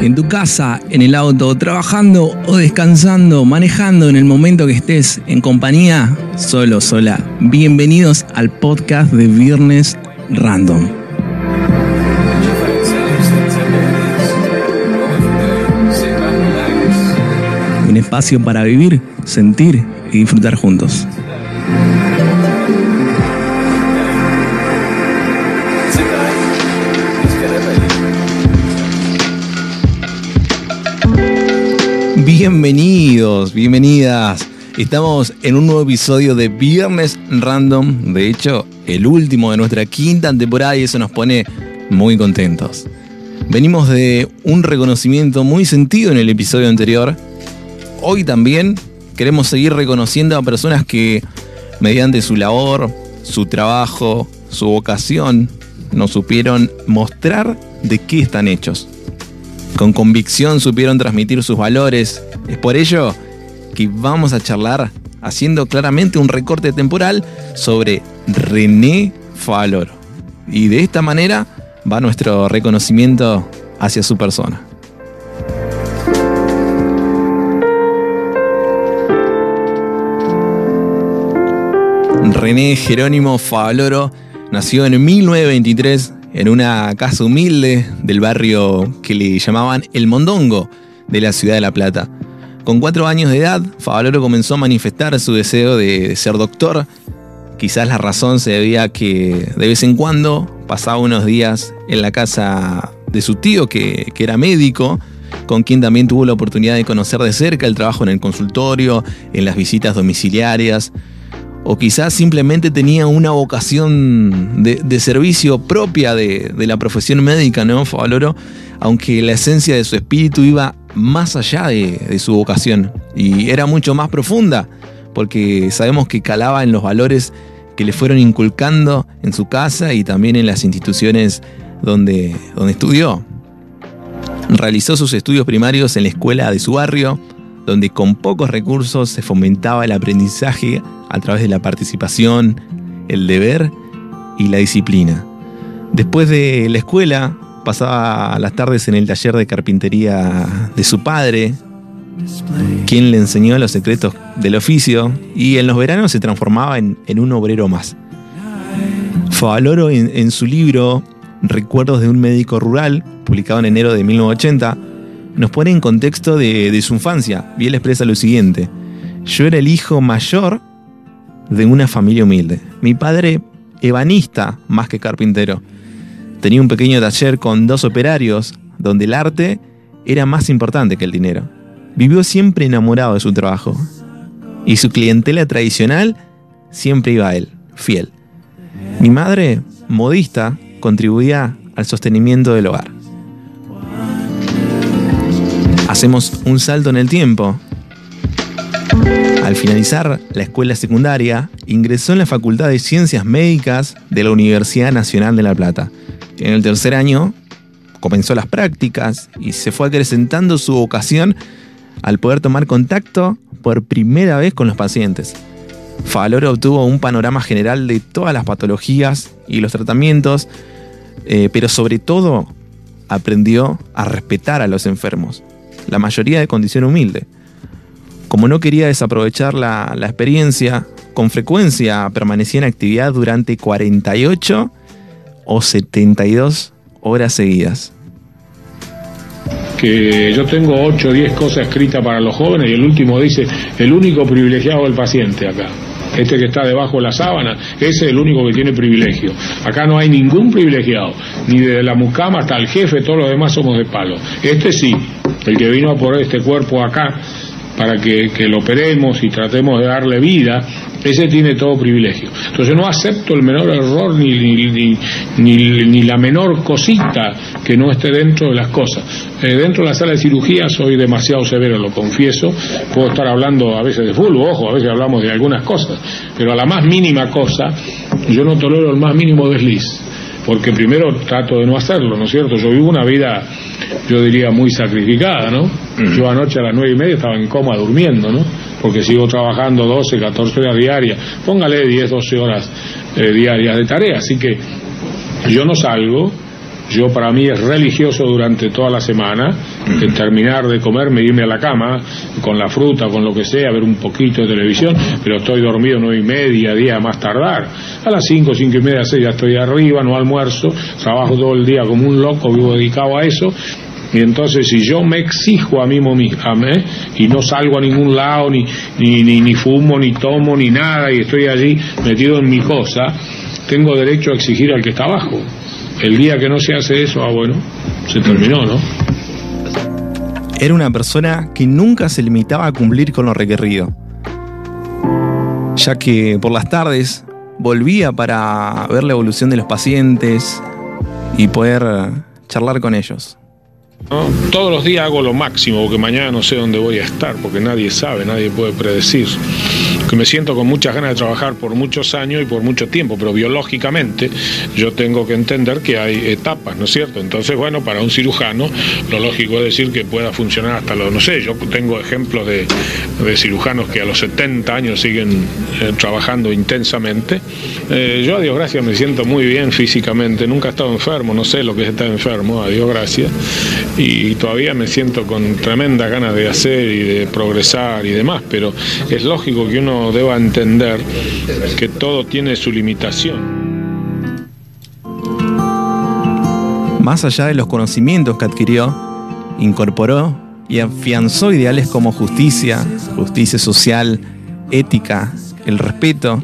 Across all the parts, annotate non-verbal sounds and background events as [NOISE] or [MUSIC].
en tu casa, en el auto, trabajando o descansando, manejando en el momento que estés en compañía, solo, sola. Bienvenidos al podcast de Viernes Random. Un espacio para vivir, sentir y disfrutar juntos. Bienvenidos, bienvenidas. Estamos en un nuevo episodio de Viernes Random, de hecho, el último de nuestra quinta temporada y eso nos pone muy contentos. Venimos de un reconocimiento muy sentido en el episodio anterior. Hoy también queremos seguir reconociendo a personas que mediante su labor, su trabajo, su vocación, nos supieron mostrar de qué están hechos con convicción supieron transmitir sus valores. Es por ello que vamos a charlar haciendo claramente un recorte temporal sobre René Falor. Y de esta manera va nuestro reconocimiento hacia su persona. René Jerónimo Favaloro nació en 1923 en una casa humilde del barrio que le llamaban El Mondongo de la ciudad de La Plata. Con cuatro años de edad, Favaloro comenzó a manifestar su deseo de, ser doctor. Quizás la razón se debía a que de vez en cuando pasaba unos días en la casa de su tío, que, que era médico, con quien también tuvo la oportunidad de conocer de cerca el trabajo en el consultorio, en las visitas domiciliarias o quizás simplemente tenía una vocación de, servicio propia de, la profesión médica, ¿no? Favaloro, aunque la esencia de su espíritu iba más allá de, su vocación y era mucho más profunda, porque sabemos que calaba en los valores que le fueron inculcando en su casa y también en las instituciones donde, donde estudió. Realizó sus estudios primarios en la escuela de su barrio, donde con pocos recursos se fomentaba el aprendizaje a través de la participación, el deber y la disciplina. Después de la escuela, pasaba las tardes en el taller de carpintería de su padre, quien le enseñó los secretos del oficio, y en los veranos se transformaba en, un obrero más. Favaloro en, en su libro Recuerdos de un médico rural, publicado en enero de 1980, nos pone en contexto de, su infancia. Y él expresa lo siguiente. Yo era el hijo mayor de una familia humilde. Mi padre, ebanista más que carpintero. Tenía un pequeño taller con dos operarios, donde el arte era más importante que el dinero. Vivió siempre enamorado de su trabajo. Y su clientela tradicional siempre iba a él, fiel. Mi madre, modista, contribuía al sostenimiento del hogar. Hacemos un salto en el tiempo al finalizar la escuela secundaria, ingresó en la Facultad de Ciencias Médicas de la Universidad Nacional de La Plata. En el tercer año comenzó las prácticas y se fue acrecentando su vocación al poder tomar contacto por primera vez con los pacientes. Faloro obtuvo un panorama general de todas las patologías y los tratamientos, eh, pero sobre todo aprendió a respetar a los enfermos, la mayoría de condición humilde. Como no quería desaprovechar la, experiencia, con frecuencia permanecía en actividad durante 48 o 72 horas seguidas. Que yo tengo 8 o 10 cosas escritas para los jóvenes y el último dice, el único privilegiado del paciente acá. Este que está debajo de la sábana, ese es el único que tiene privilegio. Acá no hay ningún privilegiado, ni de la mucama hasta el jefe, todos los demás somos de palo. Este sí, el que vino a poner este cuerpo acá para que, lo operemos y tratemos de darle vida, ese tiene todo privilegio. Entonces no acepto el menor error ni, ni, ni, la menor cosita que no esté dentro de las cosas. Eh, dentro de la sala de cirugía soy demasiado severo, lo confieso. Puedo estar hablando a veces de fútbol, ojo, a veces hablamos de algunas cosas, pero a la más mínima cosa yo no tolero el más mínimo desliz porque primero trato de no hacerlo, ¿no es cierto? Yo vivo una vida, yo diría, muy sacrificada, ¿no? Yo anoche a las nueve y media estaba en coma durmiendo, ¿no? Porque sigo trabajando 12, 14 horas diarias, póngale 10, 12 horas eh, diarias de tarea, así que yo no salgo, Yo para mí es religioso durante toda la semana, que terminar de comer, me irme a la cama con la fruta, con lo que sea, ver un poquito de televisión, pero estoy dormido nueve y media, día más tardar. A las cinco, cinco y media, seis ya estoy arriba, no almuerzo, trabajo todo el día como un loco, vivo dedicado a eso. Y entonces si yo me exijo a mí mismo y no salgo a ningún lado, ni, ni, ni, ni fumo, ni tomo, ni nada, y estoy allí metido en mi cosa, tengo derecho a exigir al que está abajo. El día que no se hace eso, ah bueno, se terminó, ¿no? Era una persona que nunca se limitaba a cumplir con lo requerido, ya que por las tardes volvía para ver la evolución de los pacientes y poder charlar con ellos. Todos los días hago lo máximo, porque mañana no sé dónde voy a estar, porque nadie sabe, nadie puede predecir. Me siento con muchas ganas de trabajar por muchos años y por mucho tiempo, pero biológicamente yo tengo que entender que hay etapas, ¿no es cierto? Entonces, bueno, para un cirujano lo lógico es decir que pueda funcionar hasta los, no sé, yo tengo ejemplos de, cirujanos que a los 70 años siguen eh, trabajando intensamente. Eh, yo, a Dios gracias, me siento muy bien físicamente, nunca he estado enfermo, no sé lo que es estar enfermo, a Dios gracias y todavía me siento con tremenda ganas de hacer y de progresar y demás, pero es lógico que uno deba entender que todo tiene su limitación. Más allá de los conocimientos que adquirió, incorporó y afianzó ideales como justicia, justicia social, ética, el respeto,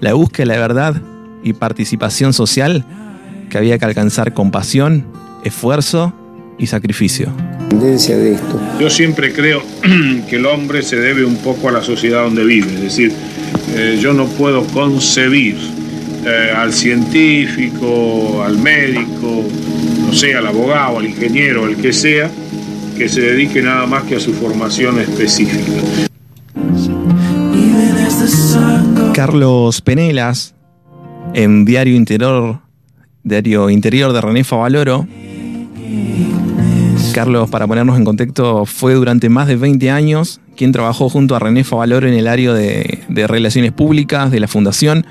la búsqueda de la verdad y participación social que había que alcanzar con pasión, esfuerzo y sacrificio. De esto. Yo siempre creo [CLEARS THROAT] que el hombre se debe un poco a la sociedad donde vive, es decir, eh, yo no puedo concebir eh, al científico, al médico, no sé, al abogado, al ingeniero, el que sea, que se dedique nada más que a su formación específica. Carlos Penelas, en Diario Interior, Diario Interior de René Favaloro, Carlos, para ponernos en contexto, fue durante más de 20 años quien trabajó junto a René Favaloro en el área de, de Relaciones Públicas de la Fundación.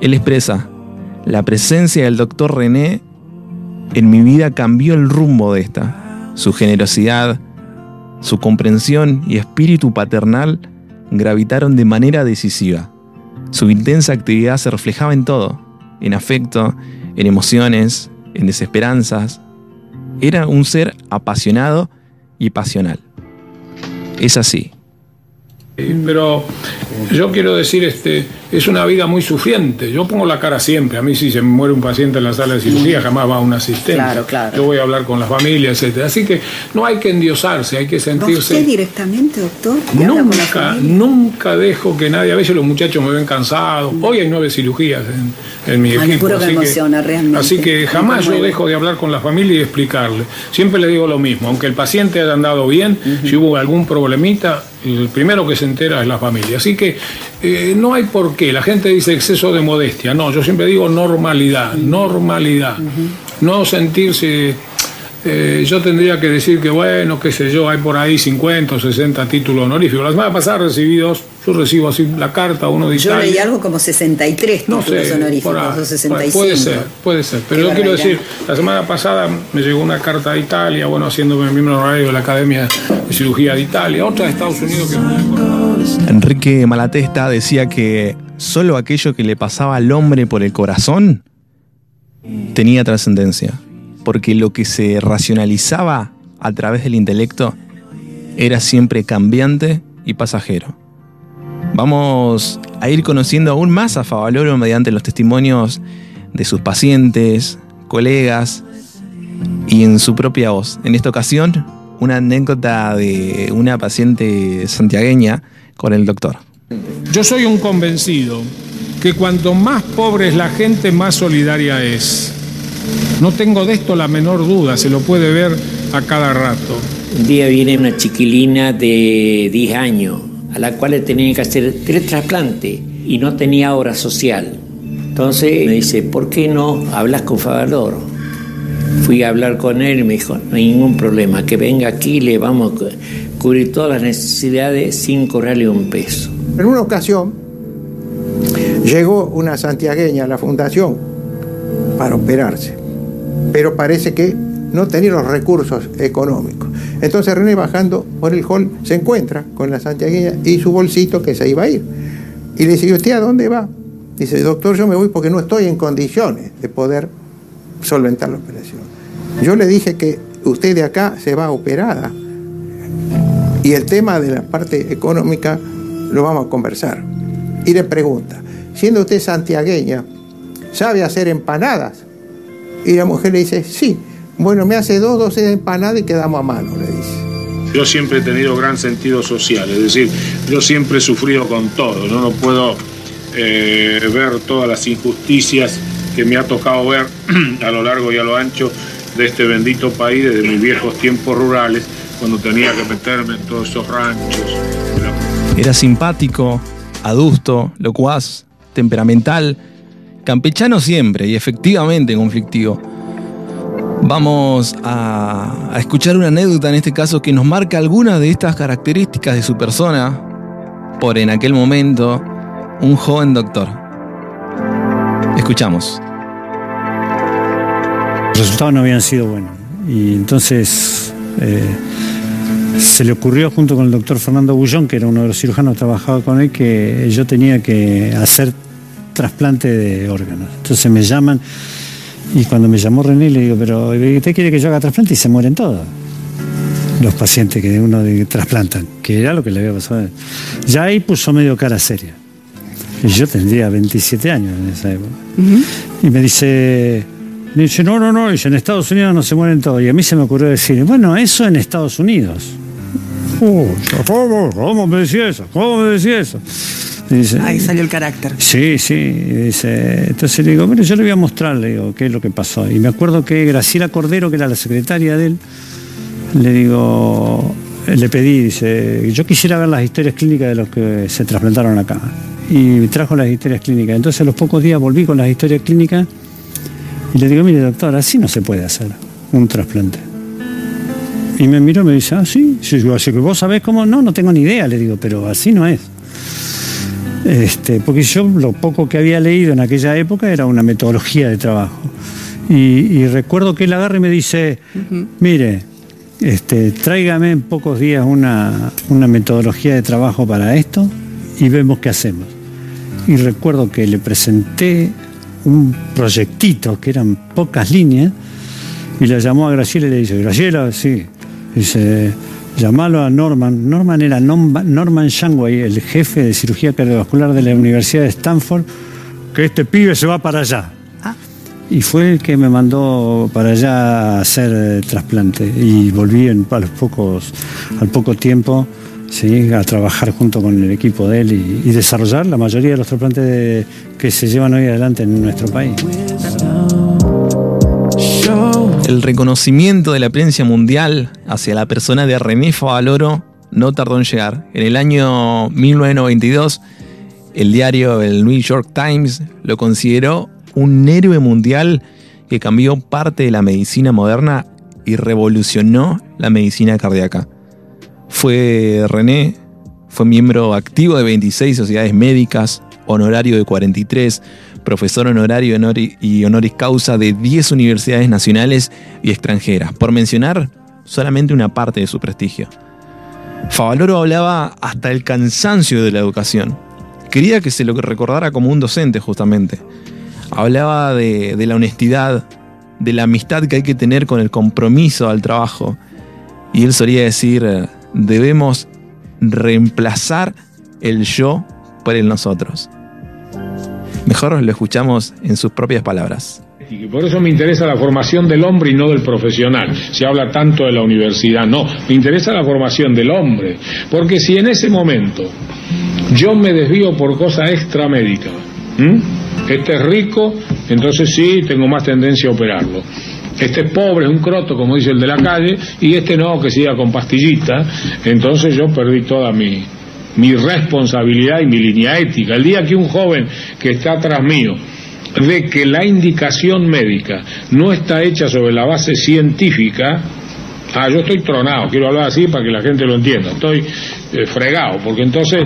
Él expresa, la presencia del doctor René en mi vida cambió el rumbo de esta. Su generosidad, su comprensión y espíritu paternal gravitaron de manera decisiva. Su intensa actividad se reflejaba en todo, en afecto, en emociones, en desesperanzas, era un ser apasionado y pasional. Es así. Pero yo quiero decir, este, es una vida muy sufriente. Yo pongo la cara siempre. A mí si se me muere un paciente en la sala de cirugía, jamás va un asistente. Claro, claro. Yo voy a hablar con la familia, etc. Así que no hay que endiosarse, hay que sentirse... ¿Usted directamente, doctor? Nunca, nunca dejo que nadie... A veces los muchachos me ven cansado. Hoy hay nueve cirugías en, mi equipo. así, que, realmente. así que jamás yo dejo de hablar con la familia y explicarle. Siempre le digo lo mismo. Aunque el paciente haya andado bien, si hubo algún problemita, el primero que se entera es la familia. Así que eh, no hay por qué. La gente dice exceso de modestia. No, yo siempre digo normalidad, normalidad. No sentirse... Eh, yo tendría que decir que, bueno, qué sé yo, hay por ahí 50 o 60 títulos honoríficos. La semana pasada recibí dos, yo recibo así la carta, uno de Yo leí algo como 63 títulos honoríficos, o 65. Puede ser, puede ser. Pero yo quiero decir, la semana pasada me llegó una carta de Italia, bueno, haciéndome miembro honorario de la Academia de Cirugía de Italia, otra de Estados Unidos que no Enrique Malatesta decía que solo aquello que le pasaba al hombre por el corazón tenía trascendencia, porque lo que se racionalizaba a través del intelecto era siempre cambiante y pasajero. Vamos a ir conociendo aún más a Favaloro mediante los testimonios de sus pacientes, colegas y en su propia voz. En esta ocasión, una anécdota de una paciente santiagueña con el doctor. Yo soy un convencido que cuanto más pobre es la gente, más solidaria es. No tengo de esto la menor duda, se lo puede ver a cada rato. Un día viene una chiquilina de 10 años, a la cual le tenían que hacer tres trasplantes y no tenía obra social. Entonces me dice, ¿por qué no hablas con Favaloro? Fui a hablar con él y me dijo, no hay ningún problema, que venga aquí, le vamos cubrir todas las necesidades sin cobrarle un peso. En una ocasión llegó una santiagueña a la fundación para operarse. pero parece que no tenía los recursos económicos. Entonces René bajando por el hall se encuentra con la santiagueña y su bolsito que se iba a ir. Y le dice, ¿usted a dónde va? Dice, doctor, yo me voy porque no estoy en condiciones de poder solventar la operación. Yo le dije que usted de acá se va operada y el tema de la parte económica lo vamos a conversar. Y le pregunta, siendo usted santiagueña, ¿sabe hacer empanadas? Y la mujer le dice, sí. Bueno, me hace dos dosis de empanada y quedamos a mano, le dice. Yo siempre he tenido gran sentido social, es decir, yo siempre he sufrido con todo, no, no puedo eh, ver todas las injusticias que me ha tocado ver [CLEARS THROAT] a lo largo y a lo ancho de este bendito país desde mis viejos tiempos rurales, cuando tenía que meterme en todos esos ranchos. Era simpático, adusto, locuaz, temperamental, campechano siempre y efectivamente conflictivo. Vamos a, escuchar una anécdota en este caso que nos marca algunas de estas características de su persona por en aquel momento un joven doctor. Escuchamos. Los resultados no habían sido buenos y entonces eh, se le ocurrió junto con el doctor Fernando Bullón, que era uno de los cirujanos que trabajaba con él, que yo tenía que hacer trasplante de órganos. Entonces me llaman y cuando me llamó René le digo, pero ¿usted quiere que yo haga trasplante? Y se mueren todos. Los pacientes que uno trasplantan, que era lo que le había pasado. Ya ahí puso medio cara seria. Y yo tendría 27 años en esa época. Y me dice, me dice, no, no, no, dice, en Estados Unidos no se mueren todos. Y a mí se me ocurrió decir, bueno, eso en Estados Unidos. ¿cómo, ¿Cómo me decía eso? ¿Cómo me decía eso? Ahí salió el carácter. Sí, sí. Dice, entonces le digo, bueno, yo le voy a mostrar, le digo, qué es lo que pasó. Y me acuerdo que Graciela Cordero, que era la secretaria de él, le digo, le pedí, dice, yo quisiera ver las historias clínicas de los que se trasplantaron acá. Y trajo las historias clínicas. Entonces a los pocos días volví con las historias clínicas y le digo, mire doctor, así no se puede hacer un trasplante. Y me miró y me dice, ah, sí, sí, así que vos sabés cómo, no, no tengo ni idea, le digo, pero así no es. Este, porque yo lo poco que había leído en aquella época era una metodología de trabajo. Y, recuerdo que él agarra y me dice, mire, este, tráigame en pocos días una, una metodología de trabajo para esto y vemos qué hacemos. Y recuerdo que le presenté un proyectito que eran pocas líneas y le llamó a Graciela y le dice, Graciela, sí. Dice, llamalo a Norman. Norman era Norman Shangway, el jefe de cirugía cardiovascular de la Universidad de Stanford, que este pibe se va para allá. Ah. Y fue el que me mandó para allá a hacer eh, trasplante. Y volví en, a los pocos, al poco tiempo ¿sí? a trabajar junto con el equipo de él y, desarrollar la mayoría de los trasplantes que se llevan hoy adelante en nuestro país. El reconocimiento de la prensa mundial hacia la persona de René Favaloro no tardó en llegar. En el año 1992, el diario el New York Times lo consideró un héroe mundial que cambió parte de la medicina moderna y revolucionó la medicina cardíaca. Fue René, fue miembro activo de 26 sociedades médicas, honorario de 43, profesor honorario y honoris causa de 10 universidades nacionales y extranjeras, por mencionar solamente una parte de su prestigio. Favaloro hablaba hasta el cansancio de la educación. Quería que se lo recordara como un docente, justamente. Hablaba de, de la honestidad, de la amistad que hay que tener con el compromiso al trabajo. Y él solía decir, debemos reemplazar el yo por el nosotros. Mejor lo escuchamos en sus propias palabras. Y por eso me interesa la formación del hombre y no del profesional. Se habla tanto de la universidad, no, me interesa la formación del hombre. Porque si en ese momento yo me desvío por cosas extramédicas, este es rico, entonces sí, tengo más tendencia a operarlo. Este es pobre, es un croto, como dice el de la calle, y este no, que siga con pastillita, entonces yo perdí toda mi, mi responsabilidad y mi línea ética. El día que un joven que está atrás mío ve que la indicación médica no está hecha sobre la base científica, ah, yo estoy tronado, quiero hablar así para que la gente lo entienda, estoy eh, fregado, porque entonces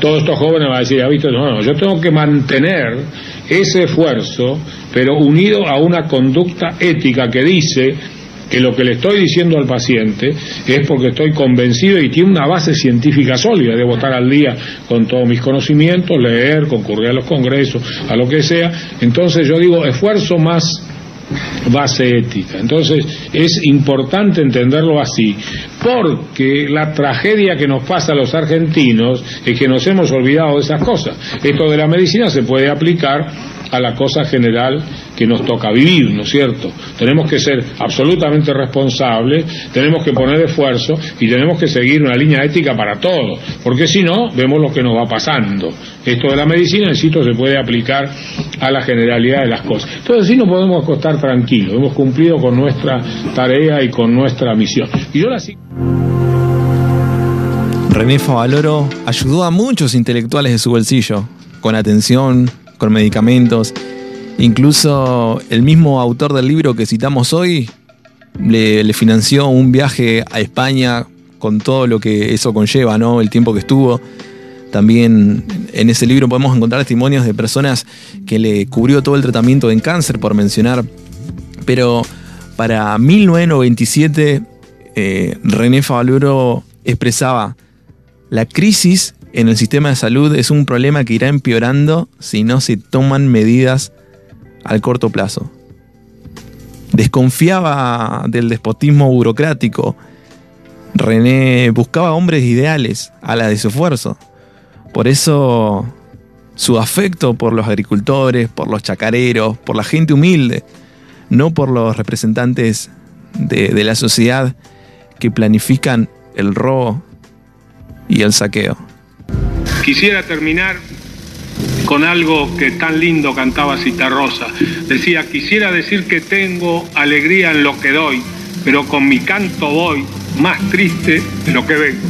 todos estos jóvenes van a decir, ¿ha visto? No, no, yo tengo que mantener ese esfuerzo, pero unido a una conducta ética que dice que lo que le estoy diciendo al paciente es porque estoy convencido y tiene una base científica sólida, debo estar al día con todos mis conocimientos, leer, concurrir a los congresos, a lo que sea. Entonces yo digo, esfuerzo más base ética. Entonces es importante entenderlo así, porque la tragedia que nos pasa a los argentinos es que nos hemos olvidado de esas cosas. Esto de la medicina se puede aplicar a la cosa general que nos toca vivir, ¿no es cierto? Tenemos que ser absolutamente responsables, tenemos que poner esfuerzo y tenemos que seguir una línea ética para todo, porque si no, vemos lo que nos va pasando. Esto de la medicina, insisto, se puede aplicar a la generalidad de las cosas. Entonces, sí, no podemos acostar tranquilos, hemos cumplido con nuestra tarea y con nuestra misión. Y yo la René Favaloro ayudó a muchos intelectuales de su bolsillo, con atención, con medicamentos. Incluso el mismo autor del libro que citamos hoy le, financió un viaje a España con todo lo que eso conlleva, ¿no? El tiempo que estuvo. También en ese libro podemos encontrar testimonios de personas que le cubrió todo el tratamiento en cáncer, por mencionar. Pero para 1997, eh, René Favaloro expresaba, la crisis en el sistema de salud es un problema que irá empeorando si no se toman medidas al corto plazo. Desconfiaba del despotismo burocrático. René buscaba hombres ideales a la de su esfuerzo. Por eso su afecto por los agricultores, por los chacareros, por la gente humilde, no por los representantes de, la sociedad que planifican el robo y el saqueo. Quisiera terminar con algo que tan lindo cantaba Citarrosa. Decía, quisiera decir que tengo alegría en lo que doy, pero con mi canto voy más triste de lo que vengo.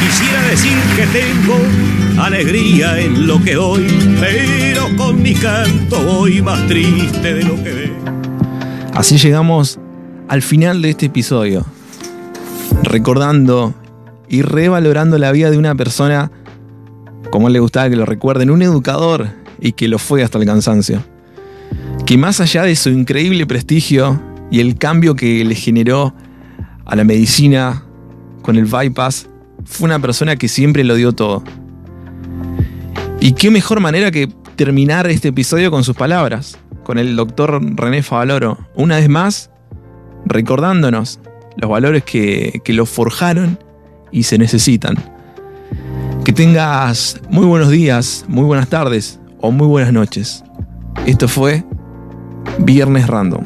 Quisiera decir que tengo alegría en lo que doy, pero con mi canto voy más triste de lo que vengo. Así llegamos al final de este episodio, recordando y revalorando la vida de una persona como le gustaba que lo recuerden, un educador y que lo fue hasta el cansancio. Que más allá de su increíble prestigio y el cambio que le generó a la medicina con el bypass, fue una persona que siempre lo dio todo. Y qué mejor manera que terminar este episodio con sus palabras, con el doctor René Favaloro, una vez más recordándonos los valores que, que lo forjaron y se necesitan. Que tengas muy buenos días, muy buenas tardes o muy buenas noches. Esto fue Viernes Random.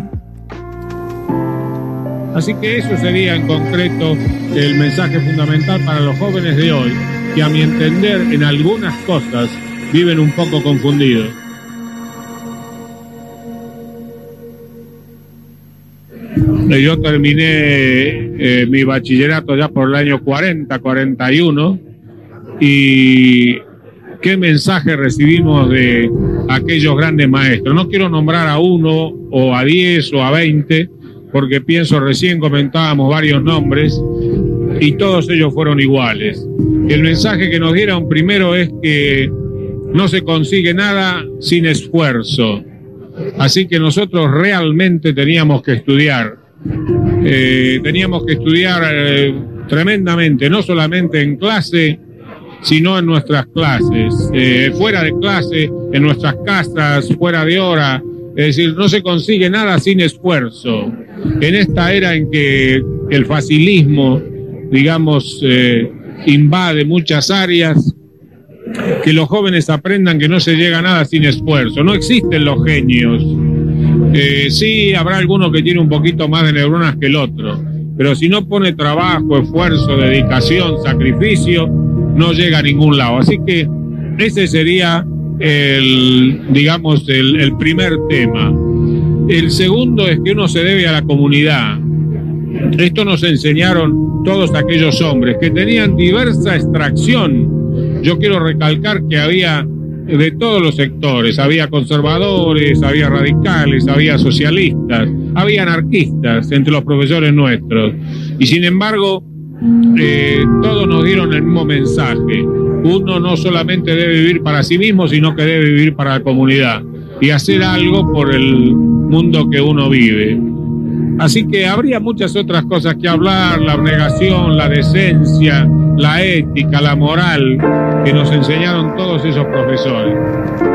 Así que eso sería en concreto el mensaje fundamental para los jóvenes de hoy, que a mi entender en algunas cosas viven un poco confundidos. Yo terminé eh, mi bachillerato ya por el año 40, 41 y qué mensaje recibimos de aquellos grandes maestros. No quiero nombrar a uno o a diez o a veinte, porque pienso recién comentábamos varios nombres y todos ellos fueron iguales. El mensaje que nos dieron primero es que no se consigue nada sin esfuerzo. Así que nosotros realmente teníamos que estudiar eh, teníamos que estudiar eh, tremendamente, no solamente en clase, sino en nuestras clases, eh, fuera de clase, en nuestras casas, fuera de hora. Es decir, no se consigue nada sin esfuerzo. En esta era en que el facilismo, digamos, invade muchas áreas, que los jóvenes aprendan que no se llega a nada sin esfuerzo. No existen los genios, eh, sí, habrá alguno que tiene un poquito más de neuronas que el otro, pero si no pone trabajo, esfuerzo, dedicación, sacrificio, no llega a ningún lado. Así que ese sería el, digamos, el, primer tema. El segundo es que uno se debe a la comunidad. Esto nos enseñaron todos aquellos hombres que tenían diversa extracción. Yo quiero recalcar que había de todos los sectores. Había conservadores, había radicales, había socialistas, había anarquistas entre los profesores nuestros. Y sin embargo, eh, todos nos dieron el mismo mensaje. Uno no solamente debe vivir para sí mismo, sino que debe vivir para la comunidad y hacer algo por el mundo que uno vive. Así que habría muchas otras cosas que hablar, la abnegación, la decencia, la ética, la moral que nos enseñaron todos esos profesores.